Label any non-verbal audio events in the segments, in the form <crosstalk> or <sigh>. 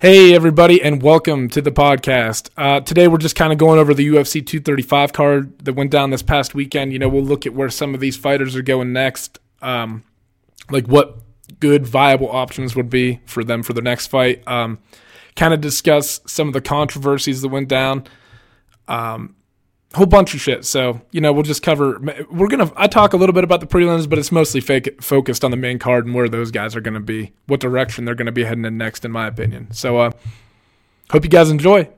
Hey, everybody, and welcome to the podcast. Uh, today, we're just kind of going over the UFC 235 card that went down this past weekend. You know, we'll look at where some of these fighters are going next, um, like what good, viable options would be for them for the next fight. Um, kind of discuss some of the controversies that went down. Um, whole bunch of shit. So, you know, we'll just cover. We're to, I talk a little bit about the prelims, but it's mostly fake, focused on the main card and where those guys are to be, what direction they're to be heading in next, in my opinion. So, uh, hope you guys enjoy.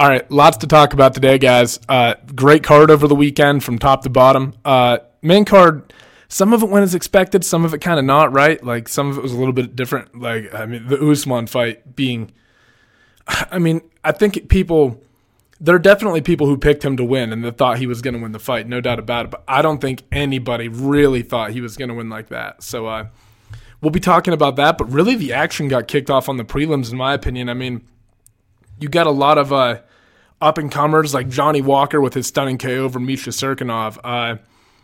All right, lots to talk about today, guys. Uh, great card over the weekend from top to bottom. Uh, main card, some of it went as expected, some of it kind of not, right? Like some of it was a little bit different. Like I mean, the Usman fight being, I mean, I think people, there are definitely people who picked him to win and that thought he was going to win the fight, no doubt about it. But I don't think anybody really thought he was going to win like that. So uh, we'll be talking about that. But really, the action got kicked off on the prelims, in my opinion. I mean, you got a lot of uh, up and comers like Johnny Walker with his stunning KO over Misha Cirkunov. Uh,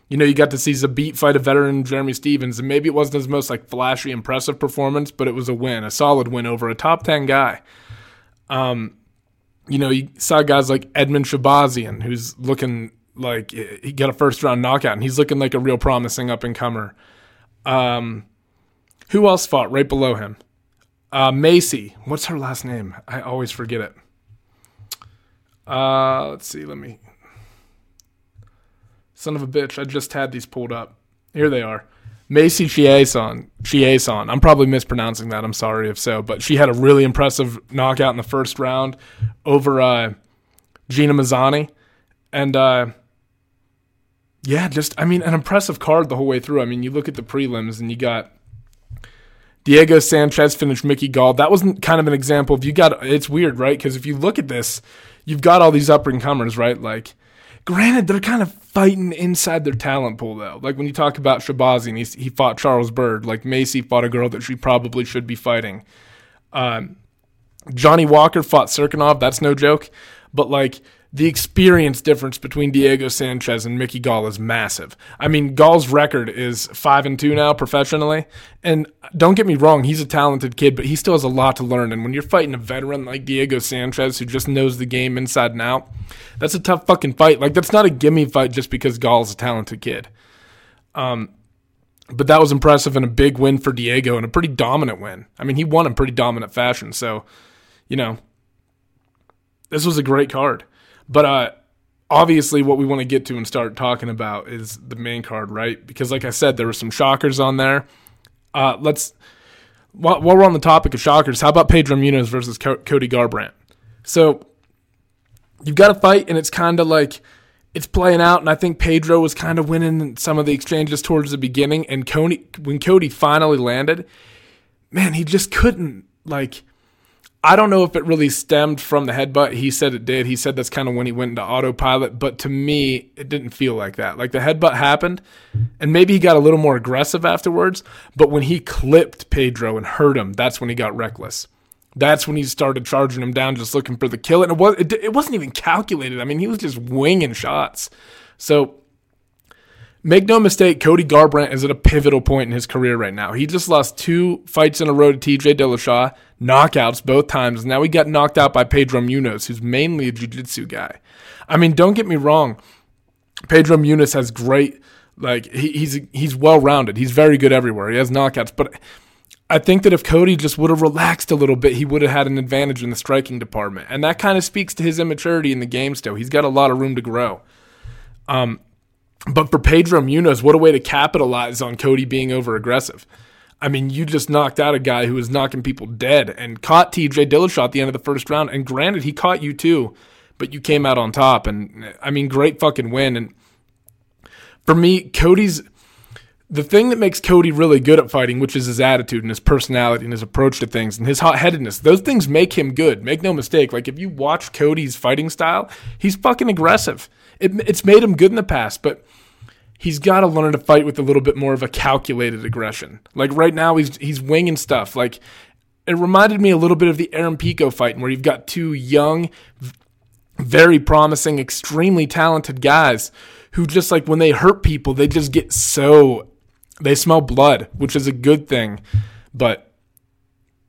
you know, you got to see Zabit fight a veteran Jeremy Stephens, and maybe it wasn't his most like flashy, impressive performance, but it was a win, a solid win over a top ten guy. Um, you know, you saw guys like Edmen Shahbazyan, who's looking like he got a first round knockout, and he's looking like a real promising up and comer. Um, who else fought right below him? Uh, Macy. What's her last name? I always forget it. Uh, let's see. Let me. Son of a bitch! I just had these pulled up. Here they are. Macy Chiasson. Chiasson. I'm probably mispronouncing that. I'm sorry if so, but she had a really impressive knockout in the first round over uh, Gina Mazany, and uh, yeah, just I mean an impressive card the whole way through. I mean, you look at the prelims and you got Diego Sanchez finished Mickey Gall. That wasn't kind of an example of you got. It's weird, right? Because if you look at this, you've got all these up and comers, right? Like, granted, they're kind of fighting inside their talent pool, though. Like when you talk about Shahbazyan, and he fought Charles Byrd, Like Macy fought a girl that she probably should be fighting. Um, Johnny Walker fought Cirkunov. That's no joke. But like the experience difference between Diego Sanchez and Mickey Gall is massive. I mean, Gall's record is five and two now professionally, and don't get me wrong, he's a talented kid, but he still has a lot to learn. And when you're fighting a veteran like Diego Sanchez, who just knows the game inside and out, that's a tough fucking fight. Like that's not a gimme fight just because Gall's a talented kid. Um, but that was impressive and a big win for Diego and a pretty dominant win. I mean, he won in pretty dominant fashion. So, you know, this was a great card. But uh, obviously, what we want to get to and start talking about is the main card, right? Because, like I said, there were some shockers on there. Uh, let's while, while, we're on the topic of shockers, how about Pedro Munhoz versus Co- Cody Garbrandt? So you've got a fight, and it's kind of like it's playing out, and I think Pedro was kind of winning some of the exchanges towards the beginning. And Cody, when Cody finally landed, man, he just couldn't like I don't know if it really stemmed from the headbutt. He said it did. He said that's kind of when he went into autopilot, but to me, it didn't feel like that. Like the headbutt happened, and maybe he got a little more aggressive afterwards, but when he clipped Pedro and hurt him, that's when he got reckless. That's when he started charging him down, just looking for the kill. And it, was, it, it wasn't even calculated. I mean, he was just winging shots. So Make no mistake, Cody Garbrandt is at a pivotal point in his career right now. He just lost two fights in a row to TJ Dillashaw, knockouts both times. Now he got knocked out by Pedro Munhoz, who's mainly a jiu-jitsu guy. I mean, don't get me wrong. Pedro Munhoz has great, like he, he's he's well rounded. He's very good everywhere. He has knockouts, but I think that if Cody just would have relaxed a little bit, he would have had an advantage in the striking department, and that kind of speaks to his immaturity in the game. Still, he's got a lot of room to grow. Um, but for Pedro Munhoz, what a way to capitalize on Cody being over aggressive. I mean, you just knocked out a guy who was knocking people dead and caught TJ Dillashaw at the end of the first round. And granted, he caught you too, but you came out on top. And I mean, great fucking win. And for me, Cody's the thing that makes Cody really good at fighting, which is his attitude and his personality and his approach to things and his hot headedness. Those things make him good. Make no mistake. Like if you watch Cody's fighting style, he's fucking aggressive. It, it's made him good in the past, but he's got to learn to fight with a little bit more of a calculated aggression. Like right now, he's he's winging stuff. Like it reminded me a little bit of the Aaron Pico fight, where you've got two young, very promising, extremely talented guys who just like when they hurt people, they just get so they smell blood, which is a good thing. But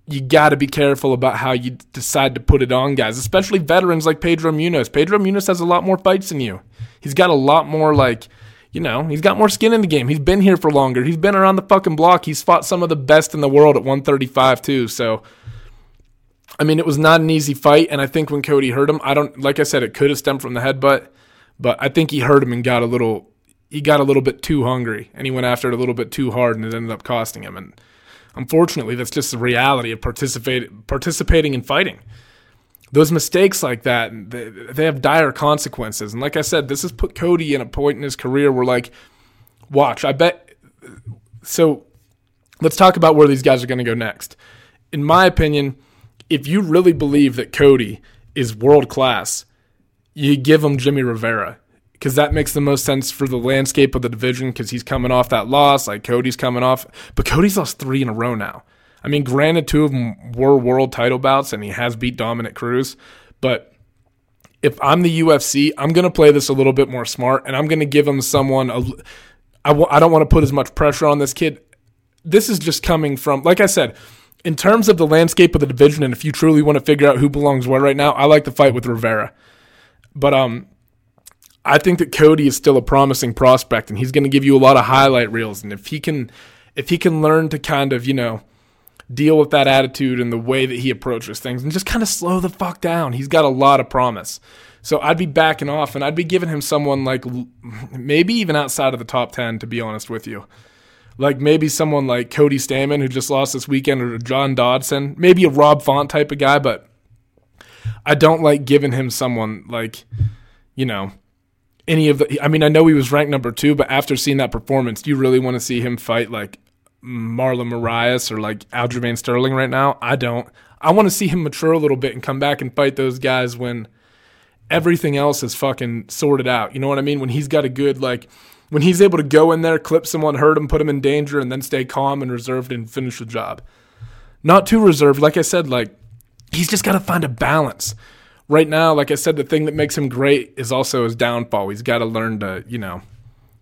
you got to be careful about how you decide to put it on guys, especially veterans like Pedro Munhoz. Pedro Munhoz has a lot more fights than you. He's got a lot more like, you know, he's got more skin in the game. He's been here for longer. He's been around the fucking block. He's fought some of the best in the world at 135 too. So I mean, it was not an easy fight and I think when Cody hurt him, I don't like I said it could have stemmed from the headbutt, but I think he hurt him and got a little he got a little bit too hungry and he went after it a little bit too hard and it ended up costing him and Unfortunately, that's just the reality of participate, participating in fighting. Those mistakes like that, they, they have dire consequences. And like I said, this has put Cody in a point in his career where, like, watch, I bet. So let's talk about where these guys are going to go next. In my opinion, if you really believe that Cody is world class, you give him Jimmy Rivera because that makes the most sense for the landscape of the division because he's coming off that loss, like Cody's coming off. But Cody's lost three in a row now. I mean, granted, two of them were world title bouts, and he has beat Dominick Cruz. But if I'm the UFC, I'm going to play this a little bit more smart, and I'm going to give him someone. I don't want to put as much pressure on this kid. This is just coming from, like I said, in terms of the landscape of the division, and if you truly want to figure out who belongs where right now, I like the fight with Rivera. But um, I think that Cody is still a promising prospect, and he's going to give you a lot of highlight reels. And if he can, if he can learn to kind of you know deal with that attitude and the way that he approaches things, and just kind of slow the fuck down, he's got a lot of promise. So I'd be backing off, and I'd be giving him someone like maybe even outside of the top ten, to be honest with you. Like maybe someone like Cody Stamann, who just lost this weekend, or John Dodson, maybe a Rob Font type of guy, but I don't like giving him someone like, you know, any of the. I mean, I know he was ranked number two, but after seeing that performance, do you really want to see him fight like Marlon Moraes or like Aljamain Sterling right now? I don't. I want to see him mature a little bit and come back and fight those guys when everything else is fucking sorted out. You know what I mean? When he's got a good like when he's able to go in there, clip someone, hurt him, put him in danger, and then stay calm and reserved and finish the job. Not too reserved. Like I said, like he's just got to find a balance right now, like I said, the thing that makes him great is also his downfall. He's got to learn to, you know,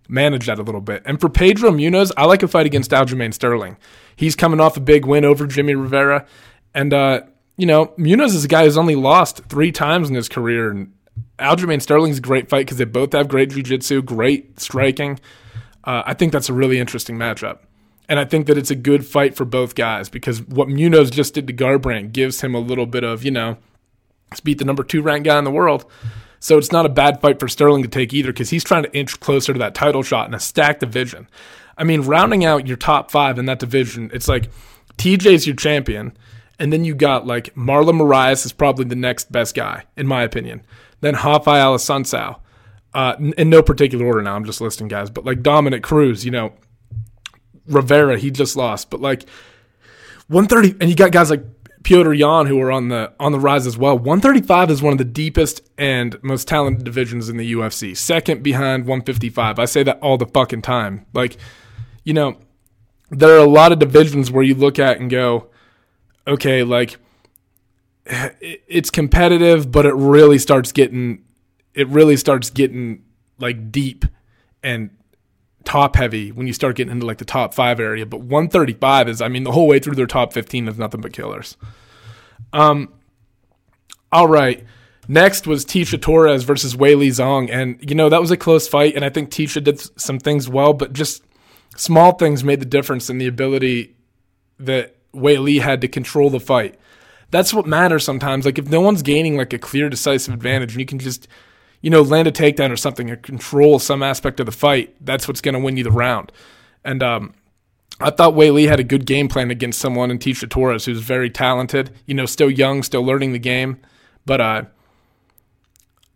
manage that a little bit. And for Pedro Munhoz, I like a fight against Aljamain Sterling. He's coming off a big win over Jimmy Rivera. And, uh, you know, Munhoz is a guy who's only lost three times in his career. And Aljamain Sterling's a great fight because they both have great jiu-jitsu, great striking. Uh, I think that's a really interesting matchup. And I think that it's a good fight for both guys because what Munhoz just did to Garbrandt gives him a little bit of, you know, Beat the number two ranked guy in the world. So it's not a bad fight for Sterling to take either because he's trying to inch closer to that title shot in a stacked division. I mean, rounding out your top five in that division, it's like TJ's your champion, and then you got like Marlon Moraes is probably the next best guy, in my opinion. Then Raphael Assunção. Uh, in no particular order now, I'm just listing guys, but like Dominick Cruz, you know, Rivera, he just lost, but like 130, and you got guys like Petr Yan, who are on the on the rise as well. 135 is one of the deepest and most talented divisions in the UFC. Second behind 155. I say that all the fucking time. Like, you know, there are a lot of divisions where you look at and go, okay, like <sighs> it's competitive, but it really starts getting it really starts getting like deep and top heavy when you start getting into like the top five area. But 135 is, I mean, the whole way through their top 15 is nothing but killers. Um, all right. Next was Tecia Torres versus Weili Zhang. And, you know, that was a close fight. And I think Tecia did some things well, but just small things made the difference in the ability that Weili had to control the fight. That's what matters sometimes. Like, if no one's gaining like a clear, decisive advantage and you can just you know, land a takedown or something or control some aspect of the fight, that's what's going to win you the round. And um, I thought Weili had a good game plan against someone in Tecia Torres who's very talented, you know, still young, still learning the game. But uh,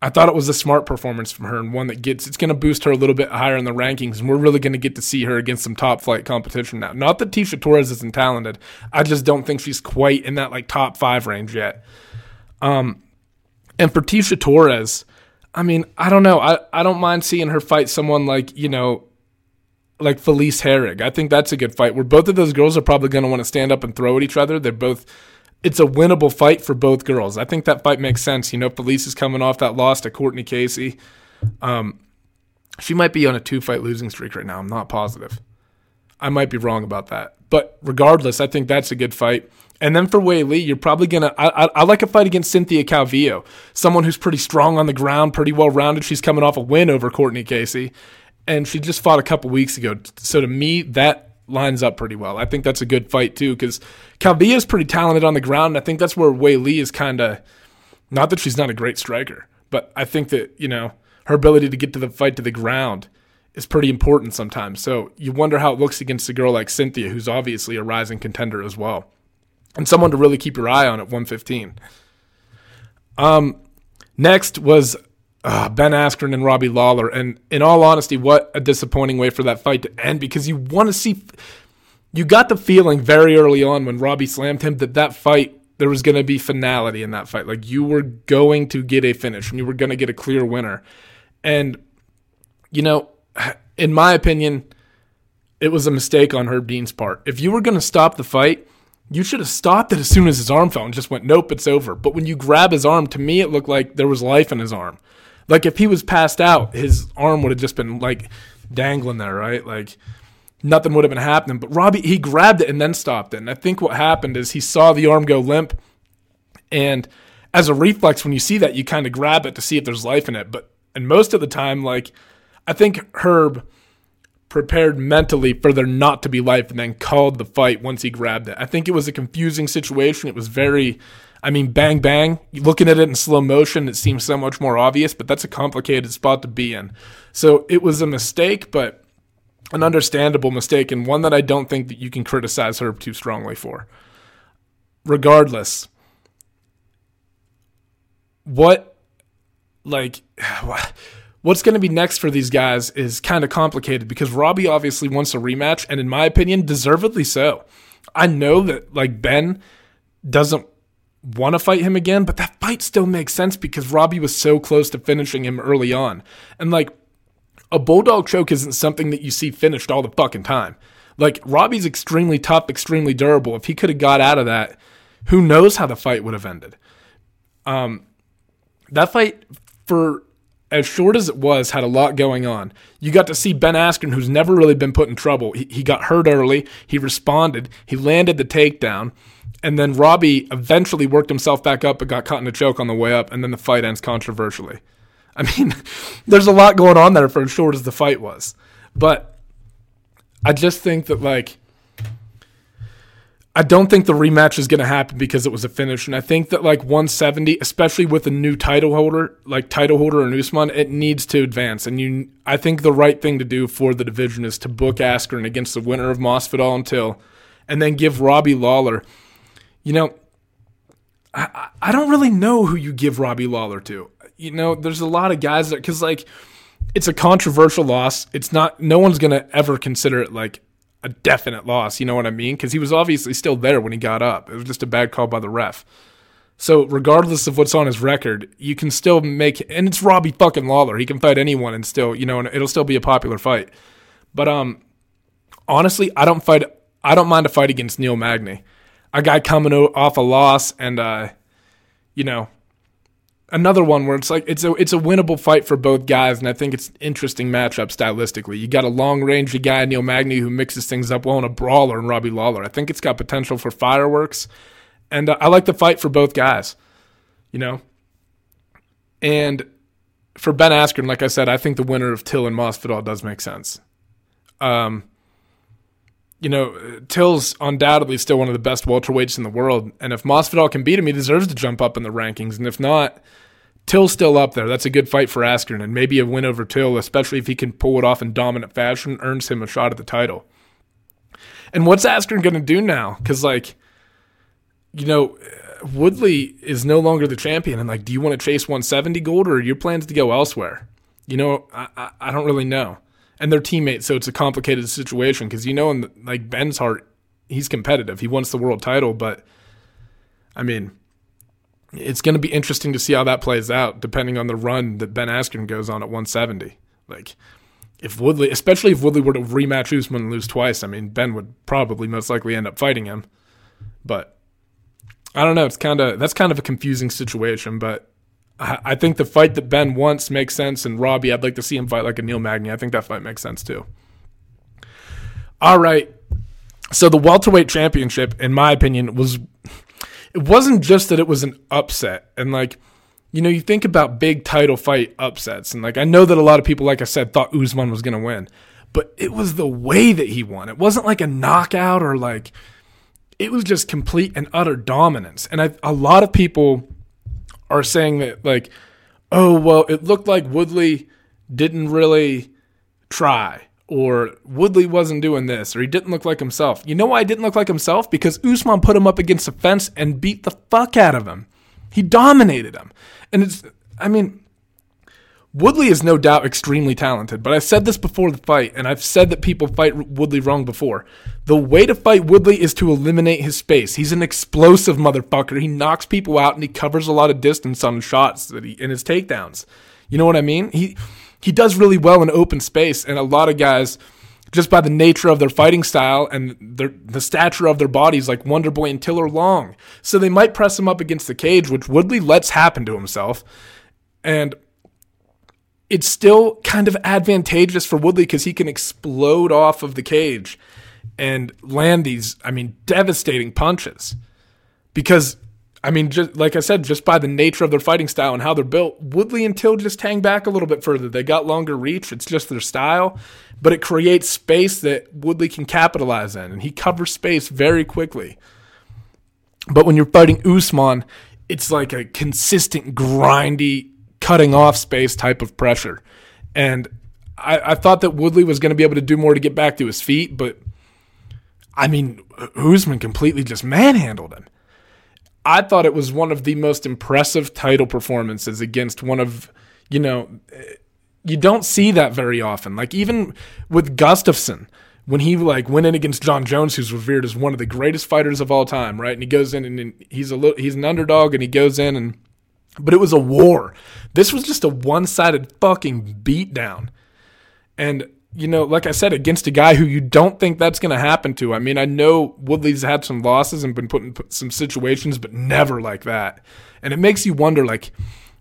I thought it was a smart performance from her and one that gets, it's going to boost her a little bit higher in the rankings. And we're really going to get to see her against some top flight competition now. Not that Tecia Torres isn't talented. I just don't think she's quite in that like top five range yet. Um, and for Tecia Torres, I mean, I don't know. I, I don't mind seeing her fight someone like, you know, like Felice Herrig. I think that's a good fight where both of those girls are probably going to want to stand up and throw at each other. They're both it's a winnable fight for both girls. I think that fight makes sense. You know, Felice is coming off that loss to Courtney Casey. Um, she might be on a two fight losing streak right now. I'm not positive. I might be wrong about that. But regardless, I think that's a good fight. And then for Weili, you're probably. I, I, I, like a fight against Cynthia Calvillo, someone who's pretty strong on the ground, pretty well rounded. She's coming off a win over Courtney Casey, and she just fought a couple weeks ago. So to me, that lines up pretty well. I think that's a good fight too because Calvillo is pretty talented on the ground. And I think that's where Weili is kind of. Not that she's not a great striker, but I think that you know her ability to get to the fight to the ground is pretty important sometimes. So you wonder how it looks against a girl like Cynthia, who's obviously a rising contender as well, and someone to really keep your eye on at 115. Um, next was uh, Ben Askren and Robbie Lawler, and in all honesty, what a disappointing way for that fight to end because you want to see. You got the feeling very early on when Robbie slammed him that that fight there was going to be finality in that fight. Like you were going to get a finish and you were going to get a clear winner. And, you know, <sighs> in my opinion, it was a mistake on Herb Dean's part. If you were going to stop the fight, you should have stopped it as soon as his arm fell and just went, nope, it's over. But when you grab his arm, to me, it looked like there was life in his arm. Like if he was passed out, his arm would have just been like dangling there, right? Like nothing would have been happening. But Robbie, he grabbed it and then stopped it. And I think what happened is he saw the arm go limp. And as a reflex, when you see that, you kind of grab it to see if there's life in it. But and most of the time, like I think Herb prepared mentally for there not to be life and then called the fight once he grabbed it. I think it was a confusing situation. It was very I mean, bang bang. Looking at it in slow motion, it seems so much more obvious, but that's a complicated spot to be in. So it was a mistake, but an understandable mistake, and one that I don't think that you can criticize Herb too strongly for. Regardless, what like <sighs> what's going to be next for these guys is kind of complicated because Robbie obviously wants a rematch, and in my opinion, deservedly so. I know that like Ben doesn't want to fight him again, but that fight still makes sense because Robbie was so close to finishing him early on. And like a bulldog choke isn't something that you see finished all the fucking time. Like Robbie's extremely tough, extremely durable. If he could have got out of that, who knows how the fight would have ended. Um, that fight for as short as it was, had a lot going on. You got to see Ben Askren, who's never really been put in trouble. He, he got hurt early. He responded. He landed the takedown. And then Robbie eventually worked himself back up but got caught in a choke on the way up. And then the fight ends controversially. I mean, <laughs> there's a lot going on there for as short as the fight was. But I just think that, like, I don't think the rematch is going to happen because it was a finish, and I think that like 170, especially with a new title holder, like title holder in Usman, it needs to advance. And you, I think the right thing to do for the division is to book Askren against the winner of Masvidal and Till, and then give Robbie Lawler. You know, I I don't really know who you give Robbie Lawler to. You know, there's a lot of guys that because like it's a controversial loss. It's not. No one's gonna ever consider it like a definite loss. You know what I mean? Because he was obviously still there when he got up. It was just a bad call by the ref. So regardless of what's on his record, you can still make and it's Robbie fucking Lawler. He can fight anyone and still, you know, and it'll still be a popular fight. But um honestly, I don't fight I don't mind a fight against Neil Magny. A guy coming off a loss and uh you know, another one where it's like it's a it's a winnable fight for both guys, and I think it's an interesting matchup stylistically. You got a long range guy Neil Magny who mixes things up well in a brawler, and Robbie Lawler. I think it's got potential for fireworks, and uh, I like the fight for both guys. You know, and for Ben Askren, like I said, I think the winner of Till and Masvidal does make sense. Um, you know, Till's undoubtedly still one of the best welterweights in the world, and if Masvidal can beat him, he deserves to jump up in the rankings. And if not, Till's still up there. That's a good fight for Askren, and maybe a win over Till, especially if he can pull it off in dominant fashion, earns him a shot at the title. And what's Askren going to do now? Because, like, you know, Woodley is no longer the champion, and like, do you want to chase 170 gold, or are your plans to go elsewhere? You know, I, I, I don't really know and they're teammates, so it's a complicated situation because you know, in like Ben's heart, he's competitive. He wants the world title, but I mean, it's going to be interesting to see how that plays out, depending on the run that Ben Askren goes on at 170. Like, if Woodley, especially if Woodley were to rematch Usman and lose twice, I mean, Ben would probably most likely end up fighting him. But I don't know. It's kind of that's kind of a confusing situation. But I, think the fight that Ben wants makes sense, and Robbie, I'd like to see him fight like a Neil Magny. I think that fight makes sense too. All right. So the welterweight championship, in my opinion, was it wasn't just that it was an upset, and like you know, you think about big title fight upsets, and like I know that a lot of people, like I said, thought Usman was going to win, but it was the way that he won. It wasn't like a knockout or like it was just complete and utter dominance. And I, a lot of people are saying that like, oh well, it looked like Woodley didn't really try. Or Woodley wasn't doing this, or he didn't look like himself. You know why he didn't look like himself? Because Usman put him up against the fence and beat the fuck out of him. He dominated him. And it's, I mean, Woodley is no doubt extremely talented, but I said this before the fight, and I've said that people fight Woodley wrong before. The way to fight Woodley is to eliminate his space. He's an explosive motherfucker. He knocks people out and he covers a lot of distance on shots that he, in his takedowns. You know what I mean? He he does really well in open space, and a lot of guys, just by the nature of their fighting style and their, the stature of their bodies, like Wonderboy and Tiller Long, so they might press him up against the cage, which Woodley lets happen to himself, and it's still kind of advantageous for Woodley because he can explode off of the cage and land these, I mean, devastating punches. Because, I mean, just like I said, just by the nature of their fighting style and how they're built, Woodley and Till just hang back a little bit further. They got longer reach. It's just their style, but it creates space that Woodley can capitalize in, and he covers space very quickly. But when you're fighting Usman, it's like a consistent, grindy, cutting off space type of pressure. And I, I thought that Woodley was going to be able to do more to get back to his feet, but I mean, Usman completely just manhandled him. I thought it was one of the most impressive title performances against one of, you know, you don't see that very often. Like even with Gustafsson, when he like went in against Jon Jones, who's revered as one of the greatest fighters of all time, right? And he goes in and he's a little, he's an underdog, and he goes in and but it was a war. This was just a one sided fucking beatdown. And, you know, like I said, against a guy who you don't think that's going to happen to. I mean, I know Woodley's had some losses and been put in some situations, but never like that. And it makes you wonder, like,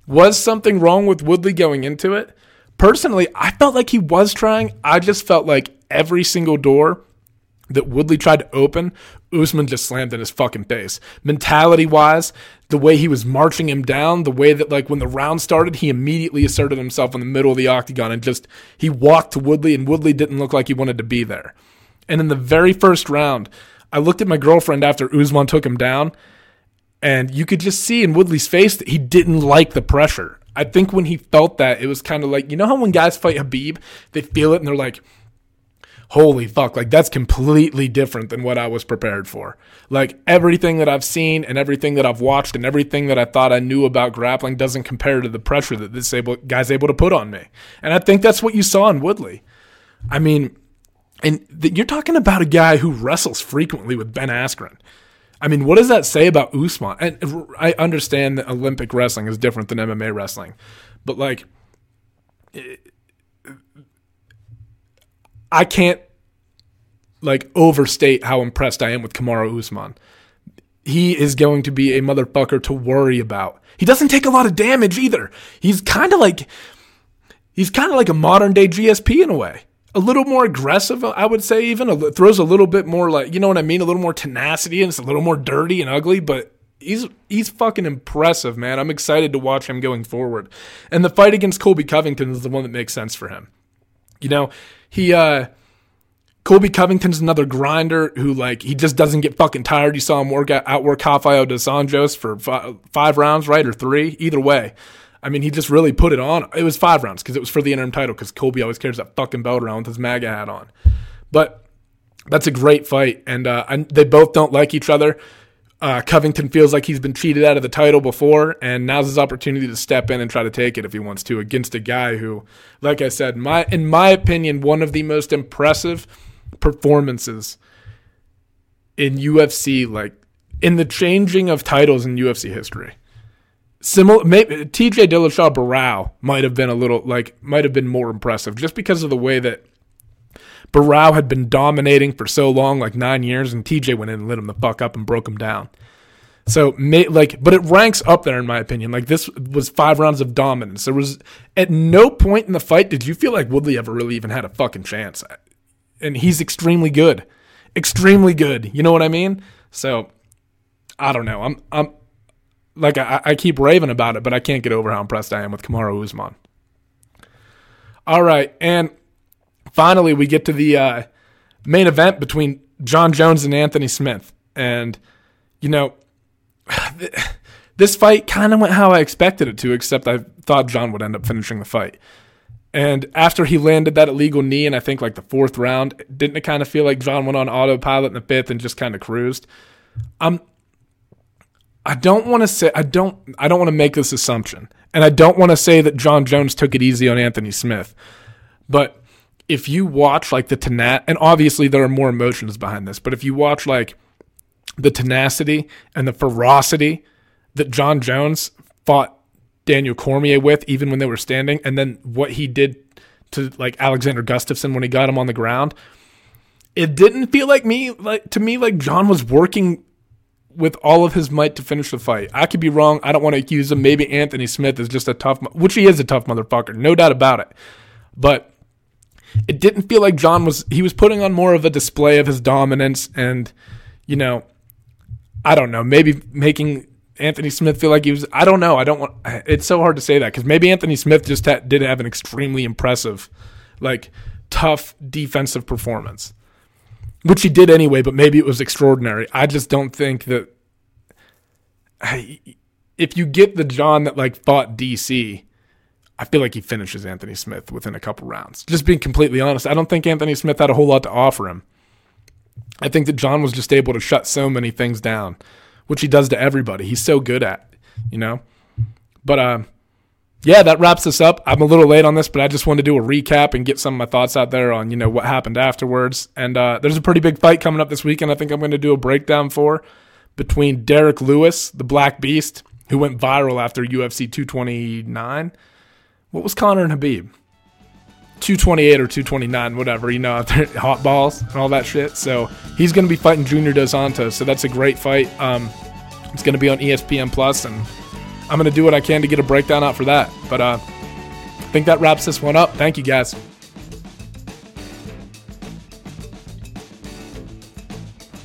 was something wrong with Woodley going into it? Personally, I felt like he was trying. I just felt like every single door that Woodley tried to open, Usman just slammed in his fucking face. Mentality wise, the way he was marching him down, the way that like when the round started, he immediately asserted himself in the middle of the octagon and just he walked to Woodley and Woodley didn't look like he wanted to be there. And in the very first round, I looked at my girlfriend after Usman took him down, and you could just see in Woodley's face that he didn't like the pressure. I think when he felt that, it was kind of like, you know how when guys fight Habib, they feel it and they're like, holy fuck, like that's completely different than what I was prepared for. Like everything that I've seen and everything that I've watched and everything that I thought I knew about grappling doesn't compare to the pressure that this able, guy's able to put on me. And I think that's what you saw in Woodley. I mean, and th- you're talking about a guy who wrestles frequently with Ben Askren. I mean, what does that say about Usman? And I understand that Olympic wrestling is different than MMA wrestling, but like, I can't like overstate how impressed I am with Kamaru Usman. He is going to be a motherfucker to worry about. He doesn't take a lot of damage either. He's kind of like he's kind of like a modern day GSP in a way. A little more aggressive, I would say. Even a, throws a little bit more like you know what I mean. A little more tenacity and it's a little more dirty and ugly, but he's he's fucking impressive, man. I'm excited to watch him going forward. And the fight against Colby Covington is the one that makes sense for him. You know, he uh Colby Covington's another grinder who like he just doesn't get fucking tired. You saw him work out outwork Rafael dos Anjos for five, five rounds, right, or three, either way. I mean, he just really put it on. It was five rounds because it was for the interim title because Colby always carries that fucking belt around with his MAGA hat on. But that's a great fight, and uh, they both don't like each other. Uh, Covington feels like he's been cheated out of the title before, and now's his opportunity to step in and try to take it if he wants to against a guy who, like I said, my in my opinion, one of the most impressive performances in UFC, like in the changing of titles in UFC history. similar. Maybe T.J. Dillashaw Barao might have been a little like might have been more impressive just because of the way that Barao had been dominating for so long, like nine years, and TJ went in and lit him the fuck up and broke him down. So, like, but it ranks up there in my opinion. Like, this was five rounds of dominance. There was at no point in the fight did you feel like Woodley ever really even had a fucking chance. And he's extremely good, extremely good. You know what I mean? So, I don't know. I'm, I'm like, I, I keep raving about it, but I can't get over how impressed I am with Kamaru Usman. All right, and finally we get to the uh, main event between Jon Jones and Anthony Smith, and you know <sighs> this fight kind of went how I expected it to, except I thought Jon would end up finishing the fight. And after he landed that illegal knee in I think like the fourth round, didn't it kind of feel like Jon went on autopilot in the fifth and just kind of cruised? Um, I don't want to say I don't I don't want to make this assumption, and I don't want to say that Jon Jones took it easy on Anthony Smith, but if you watch like the tenacity, and obviously there are more emotions behind this, but if you watch like the tenacity and the ferocity that Jon Jones fought Daniel Cormier with, even when they were standing, and then what he did to like Alexander Gustafsson when he got him on the ground. It didn't feel like me like to me like Jon was working with all of his might to finish the fight. I could be wrong. I don't want to accuse him. Maybe Anthony Smith is just a tough, which he is a tough motherfucker, no doubt about it. But it didn't feel like Jon was. He was putting on more of a display of his dominance, and you know, I don't know, maybe making Anthony Smith feel like he was. I don't know. I don't want. It's so hard to say that because maybe Anthony Smith just ha- did have an extremely impressive, like tough defensive performance, which he did anyway. But maybe it was extraordinary. I just don't think that. I, if you get the Jon that like fought DC, I feel like he finishes Anthony Smith within a couple rounds. Just being completely honest, I don't think Anthony Smith had a whole lot to offer him. I think that Jon was just able to shut so many things down, which he does to everybody. He's so good at, you know. But uh, yeah, that wraps us up. I'm a little late on this, but I just wanted to do a recap and get some of my thoughts out there on you know what happened afterwards. And uh, there's a pretty big fight coming up this weekend. I think I'm going to do a breakdown for between Derrick Lewis, the Black Beast, who went viral after UFC 229. What was Conor and Habib? 228 or 229, whatever, you know, <laughs> hot balls and all that shit. So he's going to be fighting Junior Dos Santos. So that's a great fight. Um, it's going to be on ESPN Plus, and I'm going to do what I can to get a breakdown out for that. But uh, I think that wraps this one up. Thank you, guys.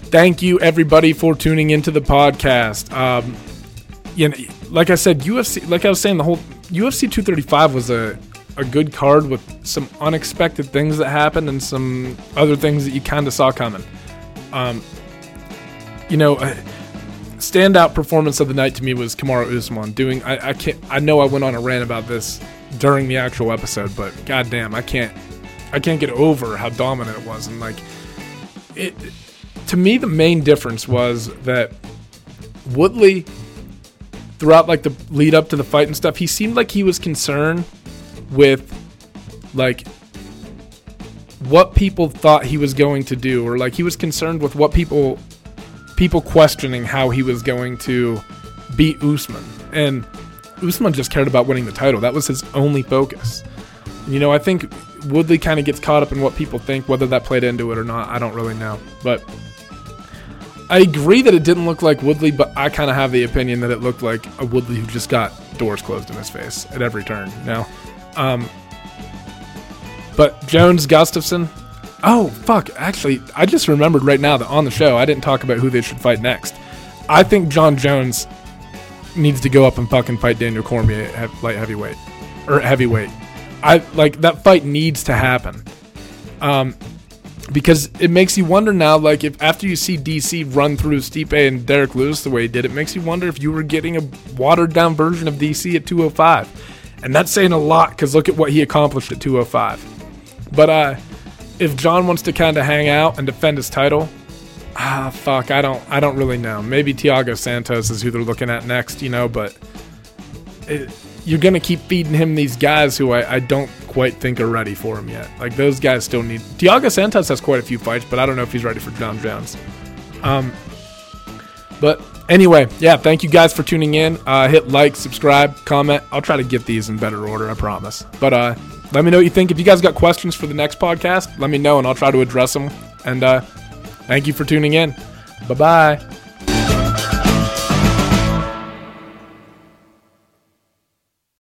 Thank you, everybody, for tuning into the podcast. Um, you know, like I said, UFC, like I was saying, the whole UFC 235 was a a good card with some unexpected things that happened and some other things that you kind of saw coming. Um, you know, standout performance of the night to me was Kamaru Usman doing. I, I can't. I know I went on a rant about this during the actual episode, but goddamn, I can't. I can't get over how dominant it was, and like it. To me, the main difference was that Woodley, throughout like the lead up to the fight and stuff, he seemed like he was concerned with like what people thought he was going to do or like he was concerned with what people people questioning how he was going to beat Usman. And Usman just cared about winning the title. That was his only focus. You know, I think Woodley kind of gets caught up in what people think, whether that played into it or not. I don't really know. But I agree that it didn't look like Woodley, but I kind of have the opinion that it looked like a Woodley who just got doors closed in his face at every turn. Now. Um, but Jones Gustafsson. Oh fuck! Actually, I just remembered right now that on the show I didn't talk about who they should fight next. I think Jon Jones needs to go up and fucking fight Daniel Cormier at light heavyweight or heavyweight. I like that fight needs to happen. Um, because it makes you wonder now, like if after you see DC run through Stipe and Derrick Lewis the way he did, it makes you wonder if you were getting a watered down version of DC at 205. And that's saying a lot because look at what he accomplished at 205. But uh, if Jon wants to kind of hang out and defend his title, ah, fuck, I don't, I don't really know. Maybe Thiago Santos is who they're looking at next, you know. But it, you're gonna keep feeding him these guys who I, I don't quite think are ready for him yet. Like those guys still need. Thiago Santos has quite a few fights, but I don't know if he's ready for Jon Jones. Um, but anyway, yeah, thank you guys for tuning in. Uh, hit like, subscribe, comment. I'll try to get these in better order, I promise. But uh, let me know what you think. If you guys got questions for the next podcast, let me know and I'll try to address them. And uh, thank you for tuning in. Bye bye.